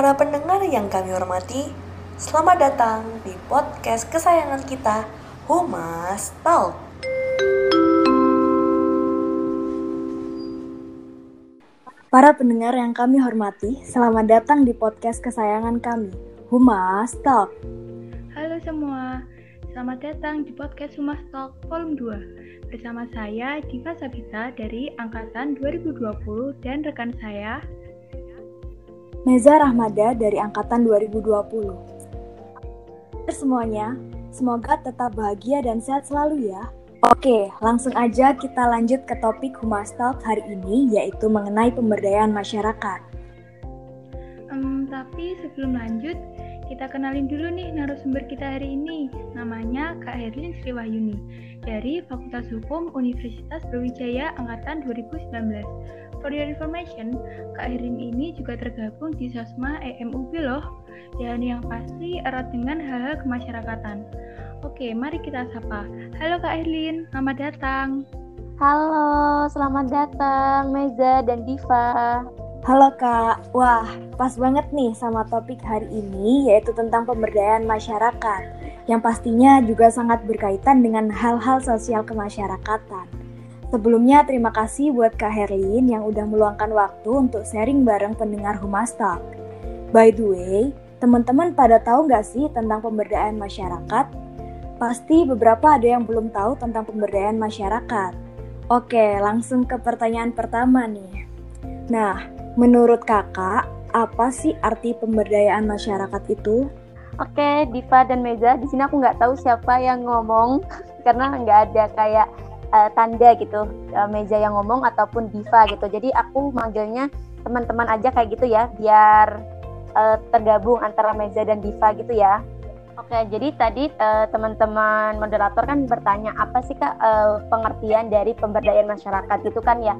Para pendengar yang kami hormati, selamat datang di podcast kesayangan kita, Humas Talk. Para pendengar yang kami hormati, selamat datang di podcast kesayangan kami, Humas Talk. Halo semua, selamat datang di podcast Humas Talk Volume 2 Bersama saya Diva Sabita dari Angkatan 2020 dan rekan saya Meza Rahmada dari Angkatan 2020 Semuanya, semoga tetap bahagia dan sehat selalu ya. Oke, langsung aja kita lanjut ke topik Humas Talk hari ini, yaitu mengenai pemberdayaan masyarakat. um, Tapi sebelum lanjut, kita kenalin dulu nih narasumber kita hari ini. Namanya Kak Herlin Sriwahyuni dari Fakultas Hukum Universitas Brawijaya Angkatan 2019. For your information, Kak Herlin ini juga tergabung di Sosma EMUB loh, dan yang pasti erat dengan hal-hal kemasyarakatan. Oke, mari kita sapa. Halo Kak Erlin, selamat datang. Halo, selamat datang Meza dan Diva. Halo Kak, wah pas banget nih sama topik hari ini yaitu tentang pemberdayaan masyarakat yang pastinya juga sangat berkaitan dengan hal-hal sosial kemasyarakatan. Sebelumnya terima kasih buat Kak Herlin yang udah meluangkan waktu untuk sharing bareng pendengar Humas Talk. By the way, teman-teman pada tahu nggak sih tentang pemberdayaan masyarakat? Pasti beberapa ada yang belum tahu tentang pemberdayaan masyarakat. Oke, langsung ke pertanyaan pertama nih. Nah, menurut kakak, apa sih arti pemberdayaan masyarakat itu? Oke, Diva dan Meza, di sini aku nggak tahu siapa yang ngomong karena nggak ada kayak uh, tanda gitu uh, Meza yang ngomong ataupun Diva gitu. Jadi aku manggilnya teman-teman aja kayak gitu ya, biar uh, tergabung antara Meza dan Diva gitu ya. Oke, jadi tadi uh, teman-teman moderator kan bertanya apa sih kak uh, pengertian dari pemberdayaan masyarakat gitu kan ya.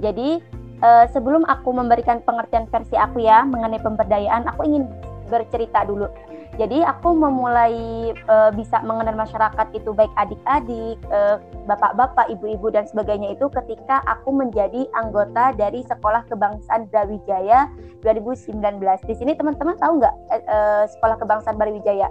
Jadi uh, sebelum aku memberikan pengertian versi aku ya mengenai pemberdayaan, aku ingin bercerita dulu. Jadi aku memulai uh, bisa mengenal masyarakat itu baik adik-adik, uh, bapak-bapak, ibu-ibu dan sebagainya itu ketika aku menjadi anggota dari Sekolah Kebangsaan Brawijaya 2019. Di sini teman-teman tahu nggak uh, Sekolah Kebangsaan Brawijaya?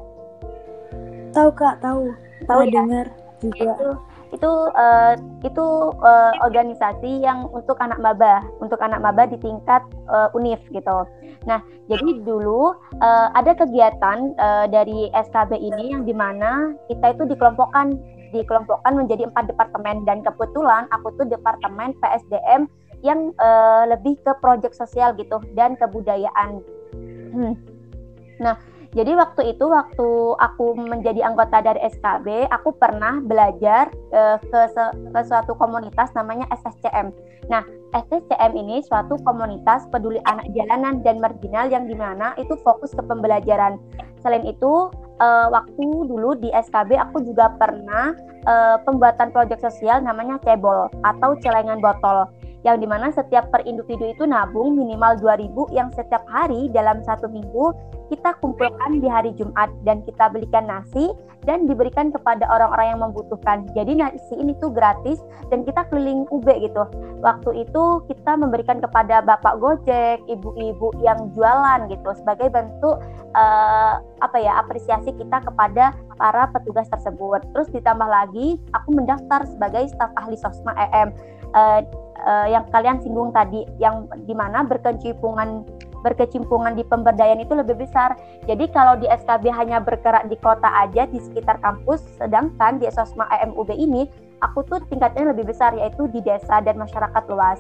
Tahu kak, tahu. Tahu ya? dengar juga. Itu itu uh, itu uh, organisasi yang untuk anak maba, untuk anak maba di tingkat uh, univ gitu. Nah, jadi dulu uh, ada kegiatan uh, dari SKB ini yang di mana kita itu dikelompokkan dikelompokkan menjadi empat departemen dan kebetulan aku tuh departemen PSDM yang uh, lebih ke proyek sosial gitu dan kebudayaan. Hmm. Nah, jadi waktu itu waktu aku menjadi anggota dari SKB, aku pernah belajar uh, ke, ke suatu komunitas namanya SSCM. Nah, SSCM ini suatu komunitas peduli anak jalanan dan marginal yang di mana itu fokus ke pembelajaran. Selain itu, uh, waktu dulu di SKB aku juga pernah uh, pembuatan proyek sosial namanya cebol atau celengan botol yang di mana setiap per individu itu nabung minimal 2000 yang setiap hari dalam satu minggu kita kumpulkan di hari Jumat dan kita belikan nasi dan diberikan kepada orang-orang yang membutuhkan. Jadi nasi ini tuh gratis dan kita keliling UB gitu. Waktu itu kita memberikan kepada bapak Gojek, ibu-ibu yang jualan gitu sebagai bentuk uh, apa ya apresiasi kita kepada para petugas tersebut. Terus ditambah lagi aku mendaftar sebagai staf ahli Sosma EM. Uh, uh, yang kalian singgung tadi yang di mana berkecimpungan berkecimpungan di pemberdayaan itu lebih besar. Jadi kalau di SKB hanya bergerak di kota aja di sekitar kampus, sedangkan di Sosma AMUB ini aku tuh tingkatnya lebih besar yaitu di desa dan masyarakat luas.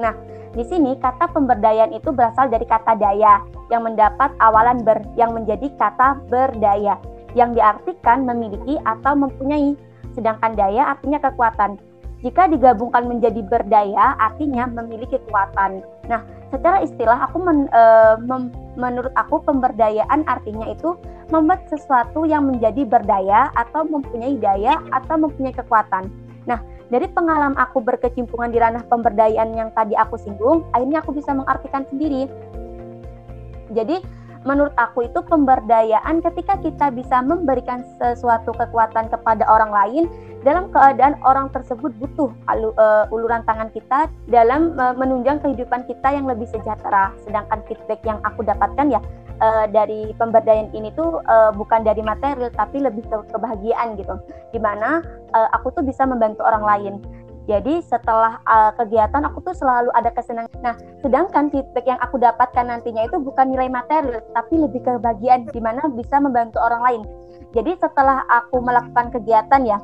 Nah, di sini kata pemberdayaan itu berasal dari kata daya yang mendapat awalan ber yang menjadi kata berdaya yang diartikan memiliki atau mempunyai. Sedangkan daya artinya kekuatan. Jika digabungkan menjadi berdaya, artinya memiliki kekuatan. Nah, secara istilah aku men, e, mem, menurut aku pemberdayaan artinya itu membuat sesuatu yang menjadi berdaya atau mempunyai daya atau mempunyai kekuatan. Nah, dari pengalaman aku berkecimpungan di ranah pemberdayaan yang tadi aku singgung, akhirnya aku bisa mengartikan sendiri. Jadi menurut aku itu pemberdayaan ketika kita bisa memberikan sesuatu kekuatan kepada orang lain dalam keadaan orang tersebut butuh uh, uluran tangan kita dalam uh, menunjang kehidupan kita yang lebih sejahtera. Sedangkan feedback yang aku dapatkan ya uh, dari pemberdayaan ini tuh uh, bukan dari material tapi lebih ke kebahagiaan gitu. Di mana uh, aku tuh bisa membantu orang lain. Jadi setelah uh, kegiatan aku tuh selalu ada kesenangan. Nah, sedangkan feedback yang aku dapatkan nantinya itu bukan nilai material, tapi lebih kebahagiaan di mana bisa membantu orang lain. Jadi setelah aku melakukan kegiatan ya,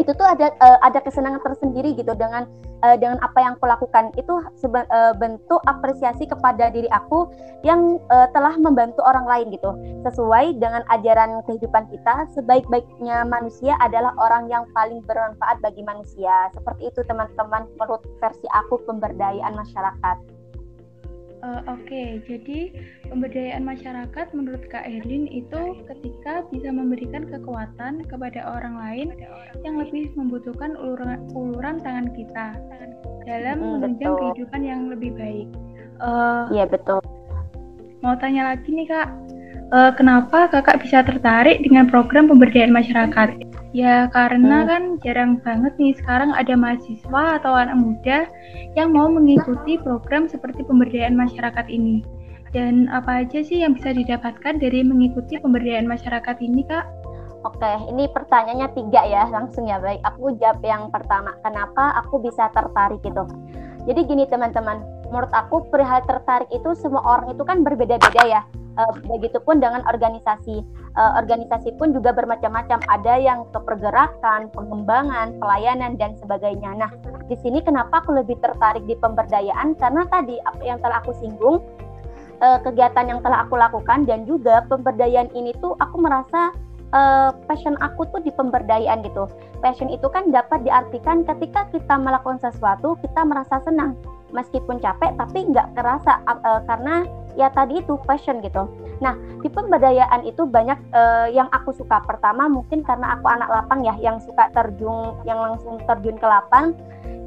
itu tuh ada uh, ada kesenangan tersendiri gitu dengan uh, dengan apa yang aku lakukan. Itu uh, bentuk apresiasi kepada diri aku yang uh, telah membantu orang lain gitu. Sesuai dengan ajaran kehidupan kita sebaik-baiknya manusia adalah orang yang paling bermanfaat bagi manusia. Seperti itu teman-teman menurut versi aku pemberdayaan masyarakat Uh, Oke, okay. jadi pemberdayaan masyarakat menurut Kak Erlin itu ketika bisa memberikan kekuatan kepada orang lain yang lebih membutuhkan uluran, uluran tangan kita dalam hmm, menunjang kehidupan yang lebih baik. Uh, iya betul. Mau tanya lagi nih Kak, uh, kenapa Kakak bisa tertarik dengan program pemberdayaan masyarakat? Ya karena hmm. kan jarang banget nih sekarang ada mahasiswa atau anak muda yang mau mengikuti program seperti pemberdayaan masyarakat ini. Dan apa aja sih yang bisa didapatkan dari mengikuti pemberdayaan masyarakat ini, Kak? Oke, ini pertanyaannya tiga ya, langsung ya. Baik, aku jawab yang pertama. Kenapa aku bisa tertarik itu? Jadi gini teman-teman, menurut aku perihal tertarik itu semua orang itu kan berbeda-beda ya uh, begitupun dengan organisasi. Uh, organisasi pun juga bermacam-macam. Ada yang ke pergerakan, pengembangan, pelayanan dan sebagainya. Nah, di sini kenapa aku lebih tertarik di pemberdayaan karena tadi apa yang telah aku singgung uh, kegiatan yang telah aku lakukan dan juga pemberdayaan ini tuh aku merasa uh, passion aku tuh di pemberdayaan gitu. Passion itu kan dapat diartikan ketika kita melakukan sesuatu kita merasa senang meskipun capek tapi nggak kerasa uh, karena ya tadi itu passion gitu. Nah di pemberdayaan itu banyak uh, yang aku suka. Pertama mungkin karena aku anak lapang ya yang suka terjun yang langsung terjun ke lapang.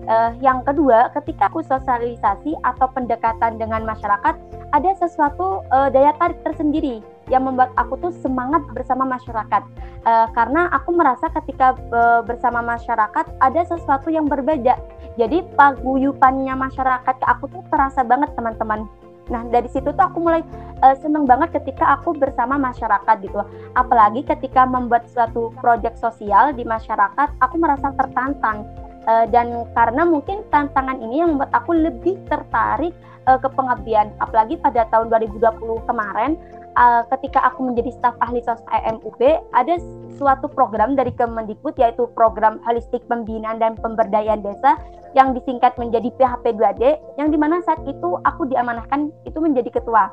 Uh, yang kedua ketika aku sosialisasi atau pendekatan dengan masyarakat ada sesuatu uh, daya tarik tersendiri yang membuat aku tuh semangat bersama masyarakat uh, karena aku merasa ketika uh, bersama masyarakat ada sesuatu yang berbeda jadi paguyupannya masyarakat ke aku tuh terasa banget teman-teman Nah dari situ tuh aku mulai uh, seneng banget ketika aku bersama masyarakat gitu. Apalagi ketika membuat suatu proyek sosial di masyarakat, aku merasa tertantang. Uh, dan karena mungkin tantangan ini yang membuat aku lebih tertarik uh, ke pengabdian. Apalagi pada tahun 2020 kemarin, uh, ketika aku menjadi staf ahli sosma EMUB, ada suatu program dari Kemendikbud yaitu program holistik pembinaan dan pemberdayaan desa yang disingkat menjadi PHP 2D yang di mana saat itu aku diamanahkan itu menjadi ketua.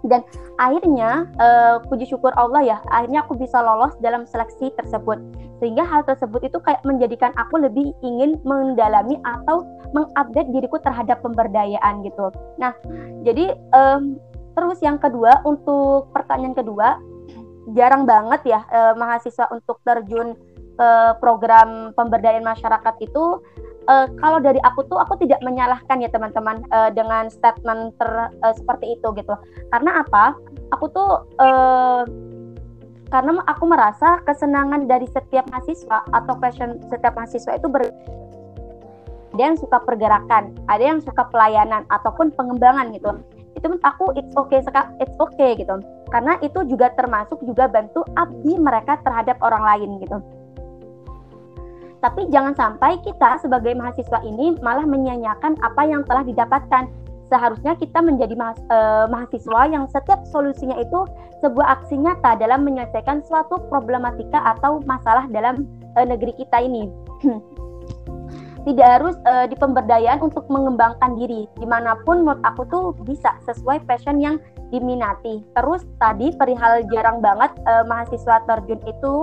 Dan akhirnya uh, puji syukur Allah ya akhirnya aku bisa lolos dalam seleksi tersebut. Sehingga hal tersebut itu kayak menjadikan aku lebih ingin mendalami atau mengupdate diriku terhadap pemberdayaan gitu. Nah jadi um, terus yang kedua untuk pertanyaan kedua jarang banget ya eh, mahasiswa untuk terjun ke program pemberdayaan masyarakat itu. Eh, kalau dari aku tuh aku tidak menyalahkan ya teman-teman eh, dengan statement ter, eh, seperti itu gitu. Karena apa? Aku tuh eh, karena aku merasa kesenangan dari setiap mahasiswa atau passion setiap mahasiswa itu ber ada yang suka pergerakan, ada yang suka pelayanan ataupun pengembangan gitu itu menurut aku it's okay it's okay gitu. Karena itu juga termasuk juga bantu abdi mereka terhadap orang lain gitu. Tapi jangan sampai kita sebagai mahasiswa ini malah menyanyiakan apa yang telah didapatkan. Seharusnya kita menjadi eh, mahasiswa yang setiap solusinya itu sebuah aksi nyata dalam menyelesaikan suatu problematika atau masalah dalam uh, negeri kita ini tidak harus uh, di pemberdayaan untuk mengembangkan diri. Di mana pun menurut aku tuh bisa sesuai passion yang diminati. Terus tadi perihal jarang banget uh, mahasiswa terjun itu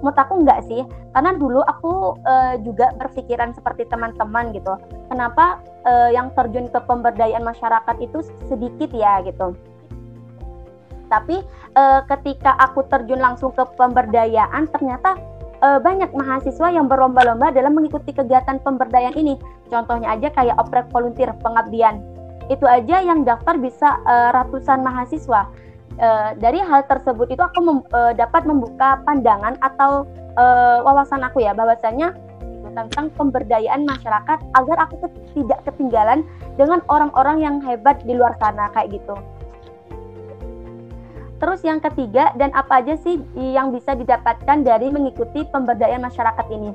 menurut aku enggak sih. Karena dulu aku uh, juga berpikiran seperti teman-teman gitu. Kenapa uh, yang terjun ke pemberdayaan masyarakat itu sedikit ya gitu. Tapi uh, ketika aku terjun langsung ke pemberdayaan ternyata uh, banyak mahasiswa yang berlomba-lomba dalam mengikuti kegiatan pemberdayaan ini. Contohnya aja kayak oprek volunteer pengabdian. itu aja yang daftar bisa uh, ratusan mahasiswa. Uh, dari hal tersebut itu aku mem, uh, dapat membuka pandangan atau uh, wawasan aku ya bahwasanya tentang pemberdayaan masyarakat agar aku tidak ketinggalan dengan orang-orang yang hebat di luar sana kayak gitu. Terus yang ketiga dan apa aja sih yang bisa didapatkan dari mengikuti pemberdayaan masyarakat ini?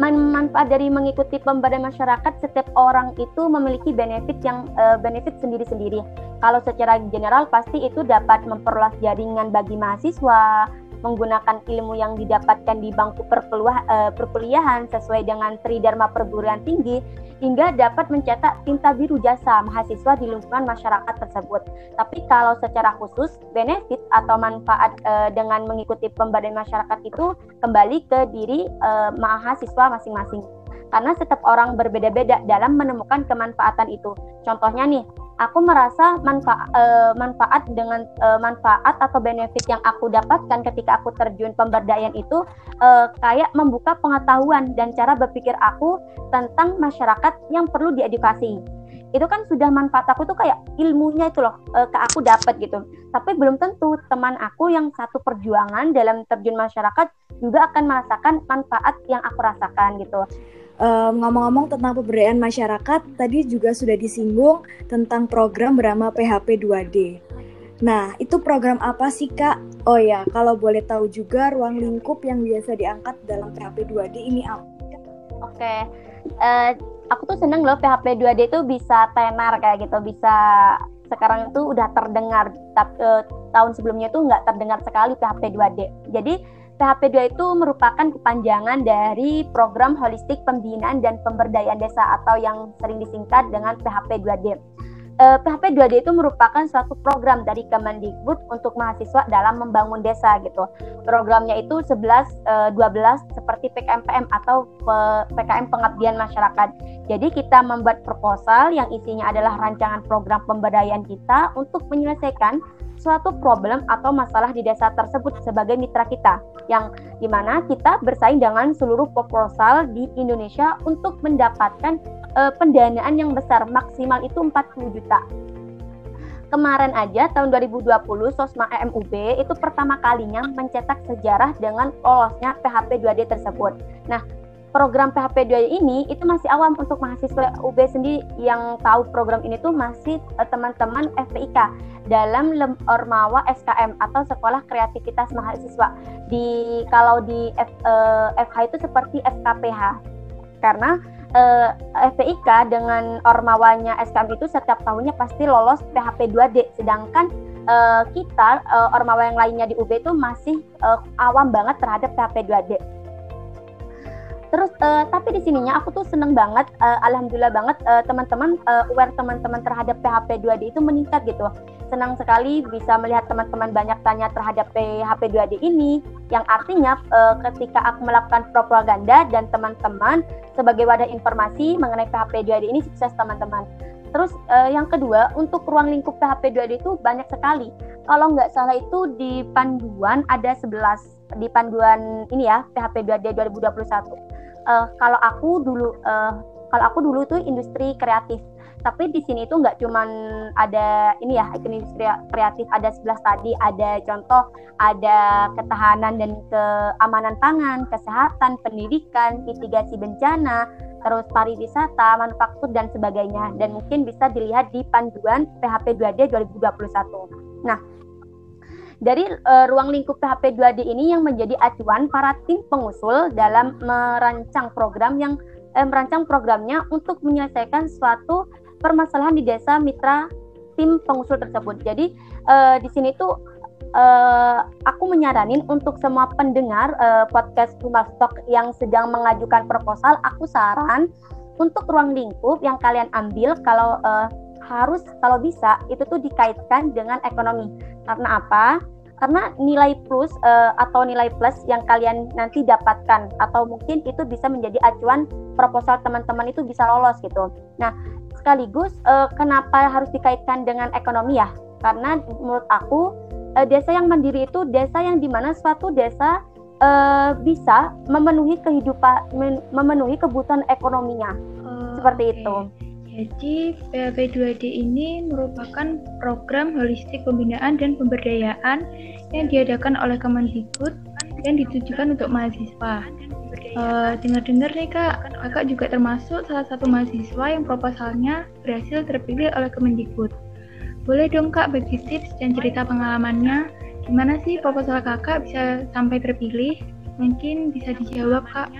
manfaat dari mengikuti pemberdayaan masyarakat setiap orang itu memiliki benefit yang uh, benefit sendiri-sendiri. Kalau secara general pasti itu dapat memperluas jaringan bagi mahasiswa, menggunakan ilmu yang didapatkan di bangku uh, perkuliahan sesuai dengan tridharma perguruan tinggi hingga dapat mencetak tinta biru jasa mahasiswa di lingkungan masyarakat tersebut. Tapi kalau secara khusus benefit atau manfaat uh, dengan mengikuti pemberdayaan masyarakat itu kembali ke diri uh, mahasiswa masing-masing. Karena setiap orang berbeda-beda dalam menemukan kemanfaatan itu. Contohnya nih, aku merasa manfaat uh, manfaat dengan uh, manfaat atau benefit yang aku dapatkan ketika aku terjun pemberdayaan itu uh, kayak membuka pengetahuan dan cara berpikir aku tentang masyarakat yang perlu diedukasi. Itu kan sudah manfaat aku tuh kayak ilmunya itu loh uh, ke aku dapat gitu. Tapi belum tentu teman aku yang satu perjuangan dalam terjun masyarakat juga akan merasakan manfaat yang aku rasakan gitu ngomong ngomong-ngomong tentang pemberdayaan masyarakat, tadi juga sudah disinggung tentang program bernama PHP 2D. Nah, itu program apa sih, Kak? Oh ya, kalau boleh tahu juga ruang lingkup yang biasa diangkat dalam PHP 2D ini apa? Oke, uh, aku tuh seneng loh PHP 2D itu bisa tenar kayak gitu, bisa sekarang itu udah terdengar. Tapi uh, tahun sebelumnya itu nggak terdengar sekali PHP 2D. Jadi PHP2 itu merupakan kepanjangan dari Program Holistik Pembinaan dan Pemberdayaan Desa atau yang sering disingkat dengan PHP2D. Eh, PHP2D itu merupakan suatu program dari Kemendikbud untuk mahasiswa dalam membangun desa gitu. Programnya itu 11 12 eh, seperti PKMPM atau PKM Pengabdian Masyarakat. Jadi kita membuat proposal yang isinya adalah rancangan program pemberdayaan kita untuk menyelesaikan suatu problem atau masalah di desa tersebut sebagai mitra kita yang di mana kita bersaing dengan seluruh proposal di Indonesia untuk mendapatkan uh, pendanaan yang besar maksimal itu 40 juta kemarin aja tahun 2020 Sosma EMUB itu pertama kalinya mencetak sejarah dengan lolosnya PHP 2D tersebut. Nah, program PHP 2D ini itu masih awam untuk mahasiswa UB sendiri yang tahu program ini tuh masih eh, teman-teman FPIK dalam Ormawa SKM atau Sekolah Kreativitas Mahasiswa. Di kalau di F, eh, FH itu seperti SKPH. Karena eh, FPIK dengan Ormawanya SKM itu setiap tahunnya pasti lolos PHP 2D sedangkan uh, kita uh, Ormawa yang lainnya di UB itu masih uh, awam banget terhadap PHP 2D Terus uh, tapi di sininya aku tuh seneng banget, uh, alhamdulillah banget uh, teman-teman uh, aware teman-teman terhadap PHP 2D itu meningkat gitu. Senang sekali bisa melihat teman-teman banyak tanya terhadap PHP 2D ini, yang artinya uh, ketika aku melakukan propaganda dan teman-teman sebagai wadah informasi mengenai PHP 2D ini sukses teman-teman. Terus uh, yang kedua, untuk ruang lingkup PHP 2D itu banyak sekali. Kalau nggak salah itu di panduan ada 11 di panduan ini ya PHP 2D 2021 uh, kalau aku dulu uh, kalau aku dulu tuh industri kreatif. Tapi di sini tuh nggak cuman ada ini ya industri kreatif ada sebelas tadi ada contoh ada ketahanan dan keamanan pangan kesehatan pendidikan mitigasi bencana terus pariwisata manufaktur dan sebagainya. Dan mungkin bisa dilihat di panduan PHP 2D 2021 nah dari uh, ruang lingkup PHP 2D ini yang menjadi acuan para tim pengusul dalam merancang program yang eh, merancang programnya untuk menyelesaikan suatu permasalahan di desa mitra tim pengusul tersebut. Jadi uh, di sini tuh uh, aku menyaranin untuk semua pendengar uh, podcast Rumah Stok yang sedang mengajukan proposal, aku saran untuk ruang lingkup yang kalian ambil kalau uh, harus kalau bisa itu tuh dikaitkan dengan ekonomi. Karena apa? Karena nilai plus uh, atau nilai plus yang kalian nanti dapatkan atau mungkin itu bisa menjadi acuan proposal teman-teman itu bisa lolos gitu. Nah, sekaligus uh, kenapa harus dikaitkan dengan ekonomi ya? Karena menurut aku uh, desa yang mandiri itu desa yang di mana suatu desa uh, bisa memenuhi kehidupan memenuhi kebutuhan ekonominya. Oh, seperti okay. itu. Jadi PHP 2D ini merupakan program holistik pembinaan dan pemberdayaan yang diadakan oleh Kemendikbud dan ditujukan untuk mahasiswa. Uh, dengar-dengar nih kak, kakak juga termasuk salah satu mahasiswa yang proposalnya berhasil terpilih oleh Kemendikbud. Boleh dong kak bagi tips dan cerita pengalamannya, gimana sih proposal kakak bisa sampai terpilih? Mungkin bisa dijawab kak.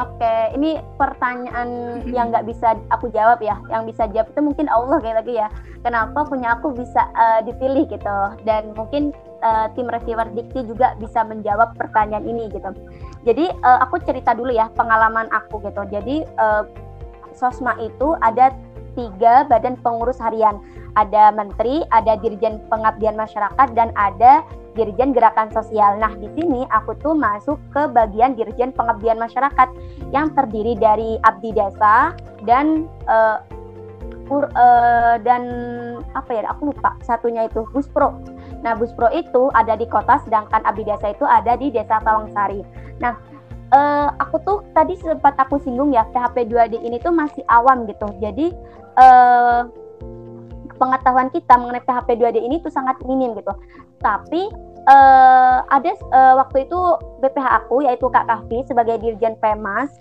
Oke, ini pertanyaan yang nggak bisa aku jawab ya. Yang bisa jawab itu mungkin Allah kayak lagi ya. Kenapa punya aku bisa uh, dipilih gitu? Dan mungkin uh, tim reviewer Dikti juga bisa menjawab pertanyaan ini gitu. Jadi uh, aku cerita dulu ya pengalaman aku gitu. Jadi uh, Sosma itu ada tiga badan pengurus harian. Ada menteri, ada dirjen pengabdian masyarakat, dan ada Dirjen Gerakan Sosial. Nah, di sini aku tuh masuk ke bagian Dirjen Pengabdian Masyarakat yang terdiri dari abdi desa dan uh, pur, uh, dan apa ya? Aku lupa satunya itu Buspro. Nah, Buspro itu ada di kota sedangkan abdi desa itu ada di Desa Tawangsari. Nah, uh, aku tuh tadi sempat aku singgung ya, PHP 2D ini tuh masih awam gitu. Jadi uh, pengetahuan kita mengenai PHP 2D ini tuh sangat minim gitu. Tapi uh, ada uh, waktu itu BPH aku yaitu Kak Kahfi sebagai Dirjen Pemas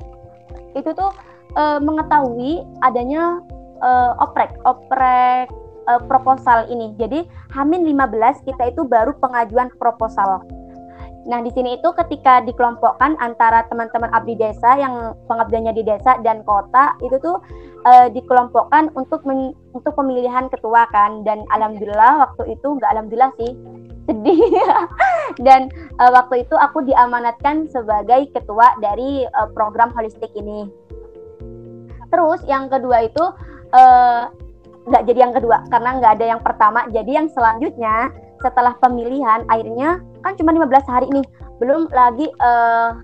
itu tuh uh, mengetahui adanya uh, oprek oprek uh, proposal ini. Jadi Hamin 15 kita itu baru pengajuan proposal. Nah, di sini itu ketika dikelompokkan antara teman-teman abdi desa yang pengabdiannya di desa dan kota, itu tuh uh, dikelompokkan untuk men, untuk pemilihan ketua kan. Dan alhamdulillah waktu itu nggak alhamdulillah sih sedih. Dan uh, waktu itu aku diamanatkan sebagai ketua dari uh, program holistik ini. Terus yang kedua itu nggak jadi yang kedua karena nggak ada yang pertama. Jadi yang selanjutnya setelah pemilihan akhirnya kan cuma 15 hari nih. Belum lagi uh,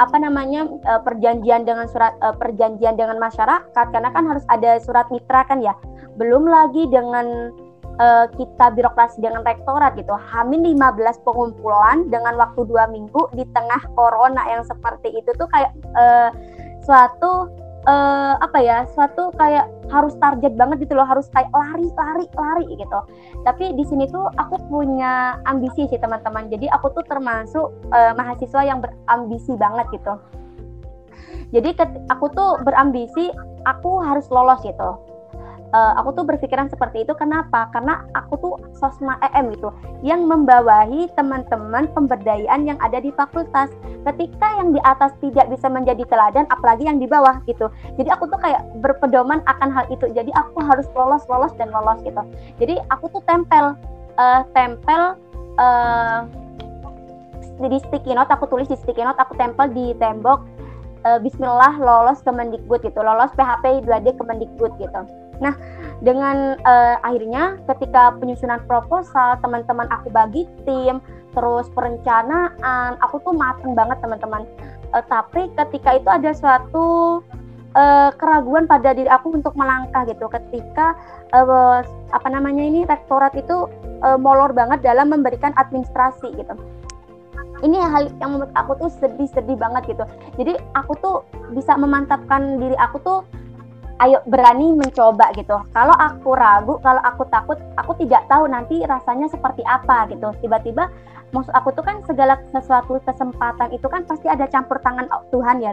apa namanya uh, perjanjian dengan surat uh, perjanjian dengan masyarakat. Karena kan harus ada surat mitra kan ya. Belum lagi dengan uh, kita birokrasi dengan rektorat gitu. Hamin 15 pengumpulan dengan waktu dua minggu di tengah corona yang seperti itu tuh kayak uh, suatu uh, apa ya suatu kayak harus target banget gitu loh harus kayak lari lari lari gitu. Tapi di sini tuh aku punya ambisi sih teman-teman. Jadi aku tuh termasuk uh, mahasiswa yang berambisi banget gitu. Jadi aku tuh berambisi aku harus lolos gitu uh, aku tuh berpikiran seperti itu kenapa? Karena aku tuh sosma EM gitu yang membawahi teman-teman pemberdayaan yang ada di fakultas. Ketika yang di atas tidak bisa menjadi teladan, apalagi yang di bawah gitu. Jadi aku tuh kayak berpedoman akan hal itu. Jadi aku harus lolos, lolos dan lolos gitu. Jadi aku tuh tempel, uh, tempel uh, di sticky note. Aku tulis di sticky note. Aku tempel di tembok. Uh, Bismillah lolos Kemendikbud gitu, lolos PHP 2D Kemendikbud gitu. Nah, dengan uh, akhirnya ketika penyusunan proposal, teman-teman aku bagi tim, terus perencanaan, aku tuh mateng banget teman-teman. Uh, tapi ketika itu ada suatu uh, keraguan pada diri aku untuk melangkah gitu. Ketika uh, apa namanya ini rektorat itu uh, molor banget dalam memberikan administrasi gitu ini hal yang membuat aku tuh sedih-sedih banget gitu. Jadi aku tuh bisa memantapkan diri aku tuh ayo berani mencoba gitu. Kalau aku ragu, kalau aku takut, aku tidak tahu nanti rasanya seperti apa gitu. Tiba-tiba maksud aku tuh kan segala sesuatu kesempatan itu kan pasti ada campur tangan Tuhan ya.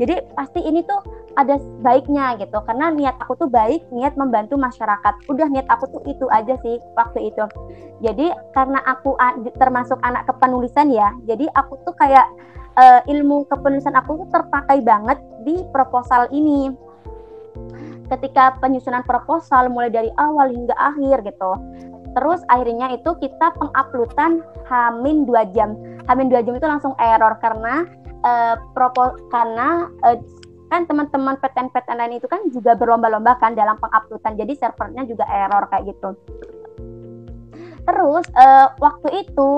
Jadi pasti ini tuh ada baiknya gitu. Karena niat aku tuh baik, niat membantu masyarakat. Udah niat aku tuh itu aja sih waktu itu. Jadi karena aku termasuk anak kepenulisan ya, jadi aku tuh kayak uh, ilmu kepenulisan aku tuh terpakai banget di proposal ini ketika penyusunan proposal mulai dari awal hingga akhir gitu. Terus akhirnya itu kita penguploadan Hamin 2 jam. Hamin 2 jam itu langsung error karena uh, propo karena uh, kan teman-teman PTN-PTN lain itu kan juga berlomba-lomba kan dalam penguploadan. Jadi servernya juga error kayak gitu. Terus uh, waktu itu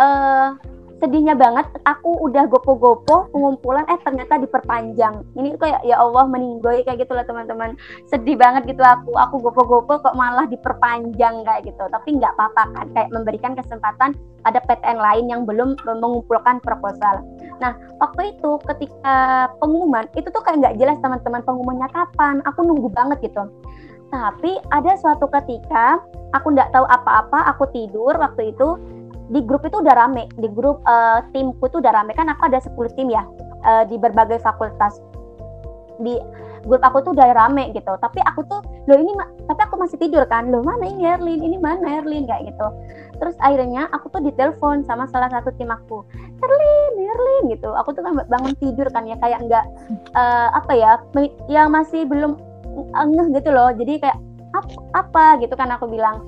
uh, sedihnya banget aku udah gopo-gopo pengumpulan eh ternyata diperpanjang. Ini kayak ya Allah meninggoy kayak gitu lah teman-teman. Sedih banget gitu aku aku gopo-gopo kok malah diperpanjang kayak gitu. Tapi nggak apa-apa kan kayak memberikan kesempatan ada PTN lain yang belum mengumpulkan proposal. Nah waktu itu ketika pengumuman itu tuh kayak nggak jelas teman-teman pengumumannya kapan. Aku nunggu banget gitu. Tapi ada suatu ketika aku nggak tahu apa-apa aku tidur waktu itu di grup itu udah rame. Di grup uh, timku itu udah rame. Kan aku ada 10 tim ya uh, di berbagai fakultas. Di grup aku tuh udah rame gitu. Tapi aku tuh lo ini tapi aku masih tidur kan. Lo mana ini Erlin? Ini mana Erlin? Kayak gitu. Terus akhirnya aku tuh ditelepon sama salah satu tim aku. Erlin Erlin gitu. Aku tuh kan bangun tidur kan ya. Kayak nggak uh, apa ya yang masih belum ngeh gitu loh. Jadi kayak apa, apa? gitu kan aku bilang.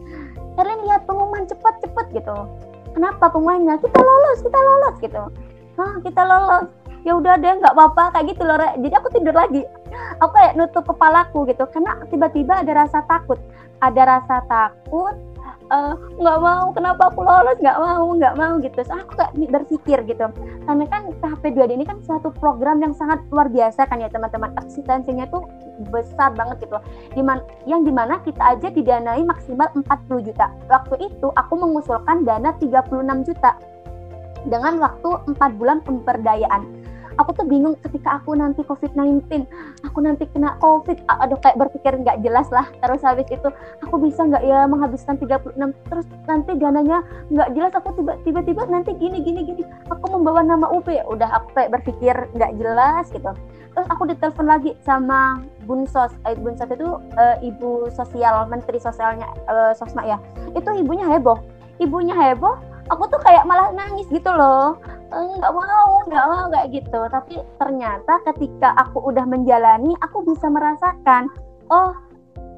Erlin lihat pengumuman. Cepet cepet gitu kenapa pemainnya? Kita lolos kita lolos gitu. Hah, kita lolos. Ya udah deh nggak apa-apa kayak gitu loh jadi aku tidur lagi. Aku kayak nutup kepalaku gitu. Karena tiba-tiba ada rasa takut. Ada rasa takut nggak uh, mau kenapa aku lolos? Nggak mau nggak mau gitu. So, aku gak berpikir gitu. Karena kan PHP 2D ini kan suatu program yang sangat luar biasa kan ya teman-teman. Eksistensinya tuh besar banget gitu. Diman, yang di mana kita aja didanai maksimal 40 juta. Waktu itu aku mengusulkan dana 36 juta dengan waktu 4 bulan pemberdayaan aku tuh bingung ketika aku nanti COVID-19 aku nanti kena COVID. Aduh kayak berpikir nggak jelas lah. Terus habis itu aku bisa nggak ya menghabiskan 36 terus nanti dananya nggak jelas. Aku tiba-tiba nanti gini gini gini. Aku membawa nama UP udah aku kayak berpikir nggak jelas gitu. Terus aku ditelepon lagi sama Bunsos. Eh, Bunsos itu uh, ibu sosial menteri sosialnya uh, Sosma ya. Itu ibunya heboh. Ibunya heboh aku tuh kayak malah nangis gitu loh nggak mau nggak mau kayak gitu. Tapi ternyata ketika aku udah menjalani aku bisa merasakan oh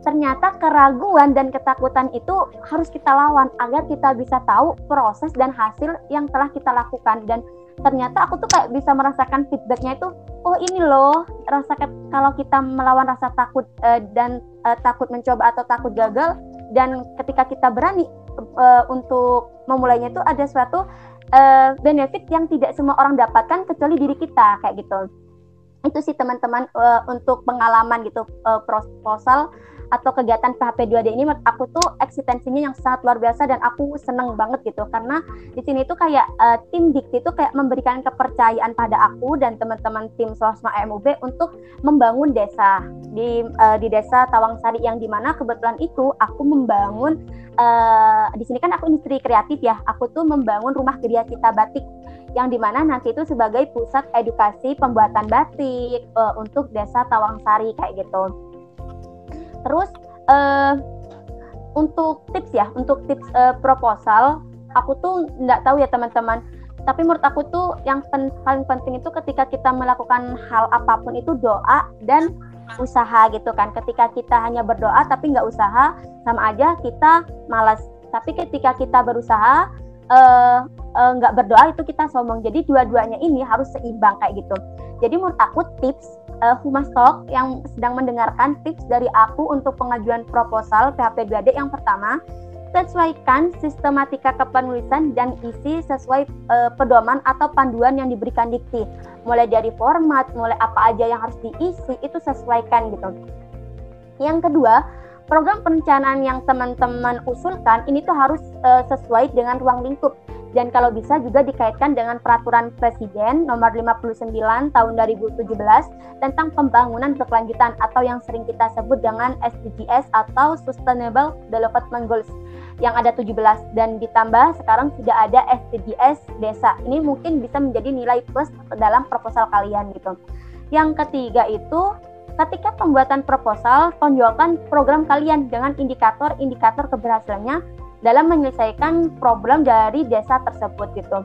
ternyata keraguan dan ketakutan itu harus kita lawan agar kita bisa tahu proses dan hasil yang telah kita lakukan. Dan ternyata aku tuh kayak bisa merasakan feedbacknya itu oh ini loh rasa kalau kita melawan rasa takut uh, dan uh, takut mencoba atau takut gagal dan ketika kita berani uh, untuk memulainya itu ada suatu uh, benefit yang tidak semua orang dapatkan kecuali diri kita kayak gitu. Itu sih teman-teman uh, untuk pengalaman gitu uh, proposal atau kegiatan PHP 2D ini menurut aku tuh eksistensinya yang sangat luar biasa dan aku seneng banget gitu karena di sini tuh kayak uh, tim Dikti itu kayak memberikan kepercayaan pada aku dan teman-teman tim Sosma MUB untuk membangun desa di uh, di desa Tawangsari yang di mana kebetulan itu aku membangun uh, di sini kan aku industri kreatif ya aku tuh membangun rumah kerja cita batik yang di mana nanti itu sebagai pusat edukasi pembuatan batik uh, untuk desa Tawangsari kayak gitu. Terus uh, untuk tips ya, untuk tips uh, proposal, aku tuh nggak tahu ya teman-teman. Tapi menurut aku tuh yang pen paling penting itu ketika kita melakukan hal apa pun itu doa dan usaha gitu kan. Ketika kita hanya berdoa tapi nggak usaha, sama aja kita malas. Tapi ketika kita berusaha nggak uh, uh, berdoa itu kita sombong. Jadi dua-duanya ini harus seimbang kayak gitu. Jadi menurut aku tips uh, Humas Talk yang sedang mendengarkan tips dari aku untuk pengajuan proposal PHP 2D yang pertama, sesuaikan sistematika kepenulisan dan isi sesuai uh, pedoman atau panduan yang diberikan dikti. Mulai dari format, mulai apa aja yang harus diisi itu sesuaikan gitu. Yang kedua, program perencanaan yang teman-teman usulkan ini tuh harus uh, sesuai dengan ruang lingkup dan kalau bisa juga dikaitkan dengan peraturan presiden nomor 59 tahun 2017 tentang pembangunan berkelanjutan atau yang sering kita sebut dengan SDGs atau Sustainable Development Goals yang ada 17 dan ditambah sekarang sudah ada SDGs desa. Ini mungkin bisa menjadi nilai plus dalam proposal kalian gitu. Yang ketiga itu ketika pembuatan proposal, tonjolkan program kalian dengan indikator-indikator keberhasilannya dalam menyelesaikan problem dari desa tersebut gitu.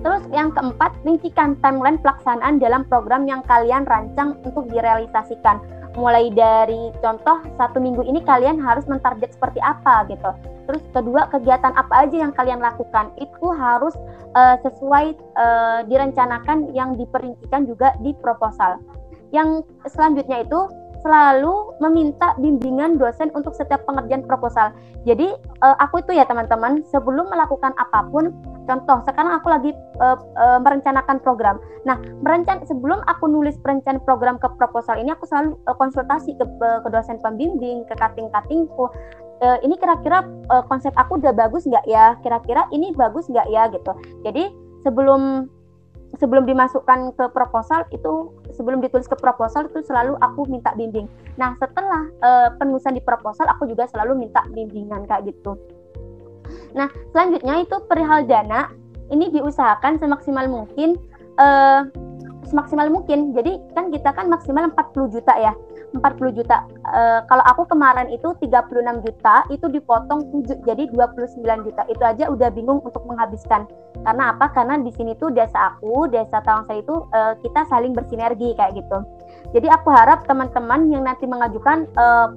Terus yang keempat, rincikan timeline pelaksanaan dalam program yang kalian rancang untuk direalisasikan. Mulai dari contoh satu minggu ini kalian harus mentarget seperti apa gitu. Terus kedua kegiatan apa aja yang kalian lakukan itu harus uh, sesuai uh, direncanakan yang diperincikan juga di proposal. Yang selanjutnya itu selalu meminta bimbingan dosen untuk setiap pengerjaan proposal. Jadi uh, aku itu ya teman-teman sebelum melakukan apa pun, contoh sekarang aku lagi uh, uh, merencanakan program. Nah, merencan sebelum aku nulis perencanaan program ke proposal ini aku selalu uh, konsultasi ke, ke dosen pembimbing, ke kating-katingku. Uh, ini kira-kira uh, konsep aku udah bagus nggak ya? Kira-kira ini bagus nggak ya gitu. Jadi sebelum sebelum dimasukkan ke proposal itu sebelum ditulis ke proposal itu selalu aku minta bimbing. Nah setelah uh, penulisan di proposal aku juga selalu minta bimbingan kayak gitu. Nah selanjutnya itu perihal dana ini diusahakan semaksimal mungkin uh, semaksimal mungkin. Jadi kan kita kan maksimal 40 juta ya. 40 juta. Uh, kalau aku kemarin itu 36 juta, itu dipotong 7 jadi 29 juta. Itu aja udah bingung untuk menghabiskan. Karena apa? Karena di sini tuh desa aku, desa Tawang saya itu uh, kita saling bersinergi kayak gitu. Jadi aku harap teman-teman yang nanti mengajukan uh,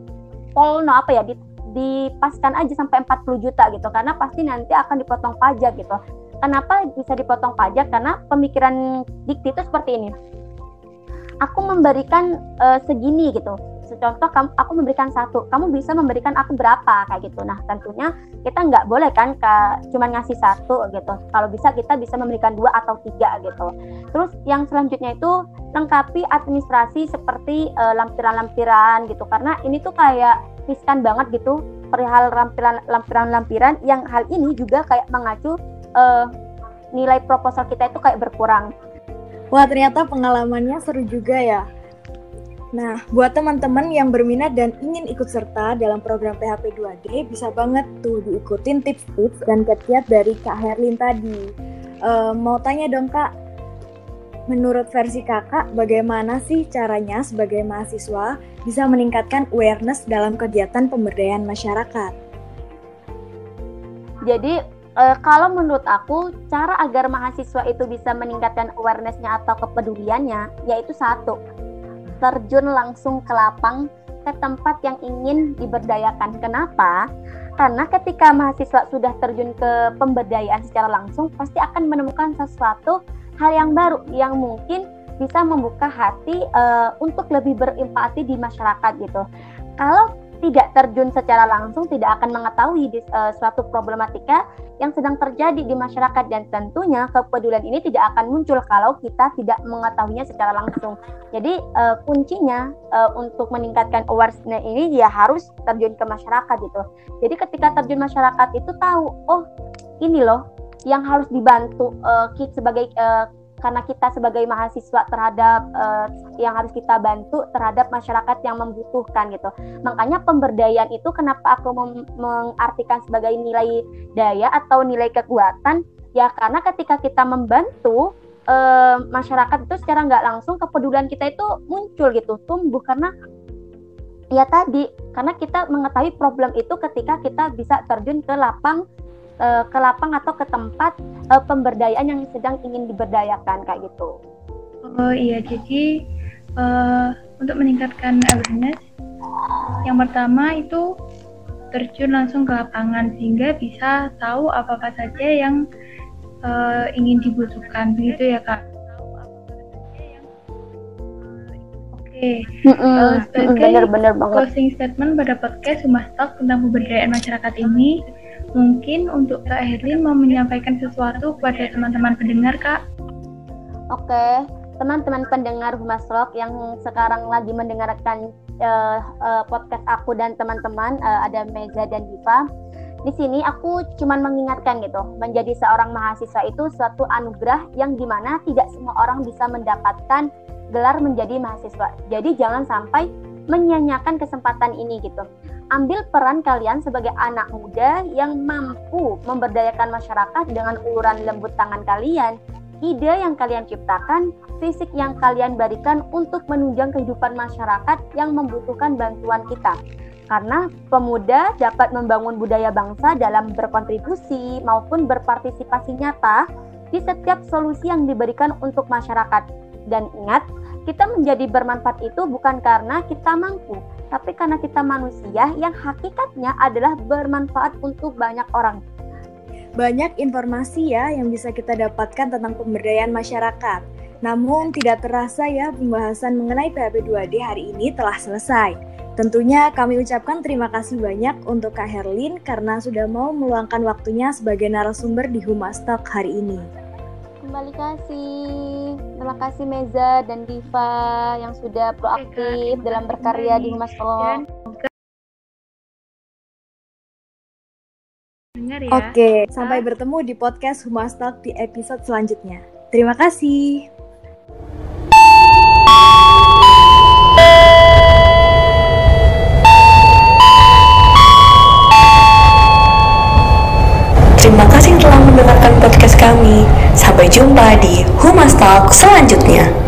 polno apa ya di, dipaskan aja sampai 40 juta gitu karena pasti nanti akan dipotong pajak gitu. Kenapa bisa dipotong pajak? Karena pemikiran dikti itu seperti ini aku memberikan uh, segini gitu. Contoh kamu aku memberikan satu kamu bisa memberikan aku berapa kayak gitu. Nah tentunya kita nggak boleh kan ke cuman ngasih satu gitu. Kalau bisa kita bisa memberikan dua atau tiga gitu. Terus yang selanjutnya itu lengkapi administrasi seperti uh, lampiran-lampiran gitu. Karena ini tuh kayak riskan banget gitu perihal lampiran lampiran-lampiran yang hal ini juga kayak mengacu uh, nilai proposal kita itu kayak berkurang Wah, ternyata pengalamannya seru juga ya. Nah, buat teman-teman yang berminat dan ingin ikut serta dalam program PHP 2D, bisa banget tuh diikutin tips-tips dan kiat-kiat dari Kak Herlin tadi. Uh, mau tanya dong Kak, menurut versi kakak, bagaimana sih caranya sebagai mahasiswa bisa meningkatkan awareness dalam kegiatan pemberdayaan masyarakat? Jadi uh, kalau menurut aku cara agar mahasiswa itu bisa meningkatkan awarenessnya atau kepeduliannya yaitu satu terjun langsung ke lapang ke tempat yang ingin diberdayakan. Kenapa? Karena ketika mahasiswa sudah terjun ke pemberdayaan secara langsung pasti akan menemukan sesuatu hal yang baru yang mungkin bisa membuka hati uh, untuk lebih berempati di masyarakat gitu. Kalau tidak terjun secara langsung tidak akan mengetahui di, uh, suatu problematika yang sedang terjadi di masyarakat dan tentunya kepedulian ini tidak akan muncul kalau kita tidak mengetahuinya secara langsung. Jadi uh, kuncinya uh, untuk meningkatkan awareness ini ya harus terjun ke masyarakat gitu. Jadi ketika terjun masyarakat itu tahu, oh ini loh yang harus dibantu uh, sebagai uh, karena kita sebagai mahasiswa terhadap uh, yang harus kita bantu terhadap masyarakat yang membutuhkan gitu. Makanya pemberdayaan itu kenapa aku mengartikan sebagai nilai daya atau nilai kekuatan ya karena ketika kita membantu uh, masyarakat itu secara nggak langsung kepedulian kita itu muncul gitu tumbuh karena ya tadi karena kita mengetahui problem itu ketika kita bisa terjun ke lapang uh, ke lapang atau ke tempat uh, pemberdayaan yang sedang ingin diberdayakan kayak gitu. Oh iya, jadi uh, untuk meningkatkan awareness, yang pertama itu terjun langsung ke lapangan sehingga bisa tahu apa apa saja yang uh, ingin dibutuhkan, begitu ya kak. Oke, okay. uh, sebagai bener, bener closing statement pada podcast Humas Talk tentang pemberdayaan masyarakat ini, Mungkin untuk Kak Herlin mau menyampaikan sesuatu kepada teman-teman pendengar, Kak. Oke, teman-teman pendengar Humas Rock yang sekarang lagi mendengarkan uh, uh, podcast aku dan teman-teman uh, ada Meza dan Diva. Di sini aku cuma mengingatkan gitu, menjadi seorang mahasiswa itu suatu anugerah yang di mana tidak semua orang bisa mendapatkan gelar menjadi mahasiswa. Jadi jangan sampai menyanyiakan kesempatan ini gitu ambil peran kalian sebagai anak muda yang mampu memberdayakan masyarakat dengan uluran lembut tangan kalian, ide yang kalian ciptakan, fisik yang kalian berikan untuk menunjang kehidupan masyarakat yang membutuhkan bantuan kita. Karena pemuda dapat membangun budaya bangsa dalam berkontribusi maupun berpartisipasi nyata di setiap solusi yang diberikan untuk masyarakat. Dan ingat, kita menjadi bermanfaat itu bukan karena kita mampu, tapi karena kita manusia yang hakikatnya adalah bermanfaat untuk banyak orang. Banyak informasi ya yang bisa kita dapatkan tentang pemberdayaan masyarakat. Namun tidak terasa ya pembahasan mengenai PHP 2D hari ini telah selesai. Tentunya kami ucapkan terima kasih banyak untuk Kak Herlin karena sudah mau meluangkan waktunya sebagai narasumber di Humas Talk hari ini. Kembali kasih. Terima kasih Meza dan Diva yang sudah proaktif Kak, dalam berkarya di. Humas dengar ya. Oke, sampai bertemu di podcast Humas Talk di episode selanjutnya. Terima kasih. Kami. Sampai jumpa di Humas Talk selanjutnya.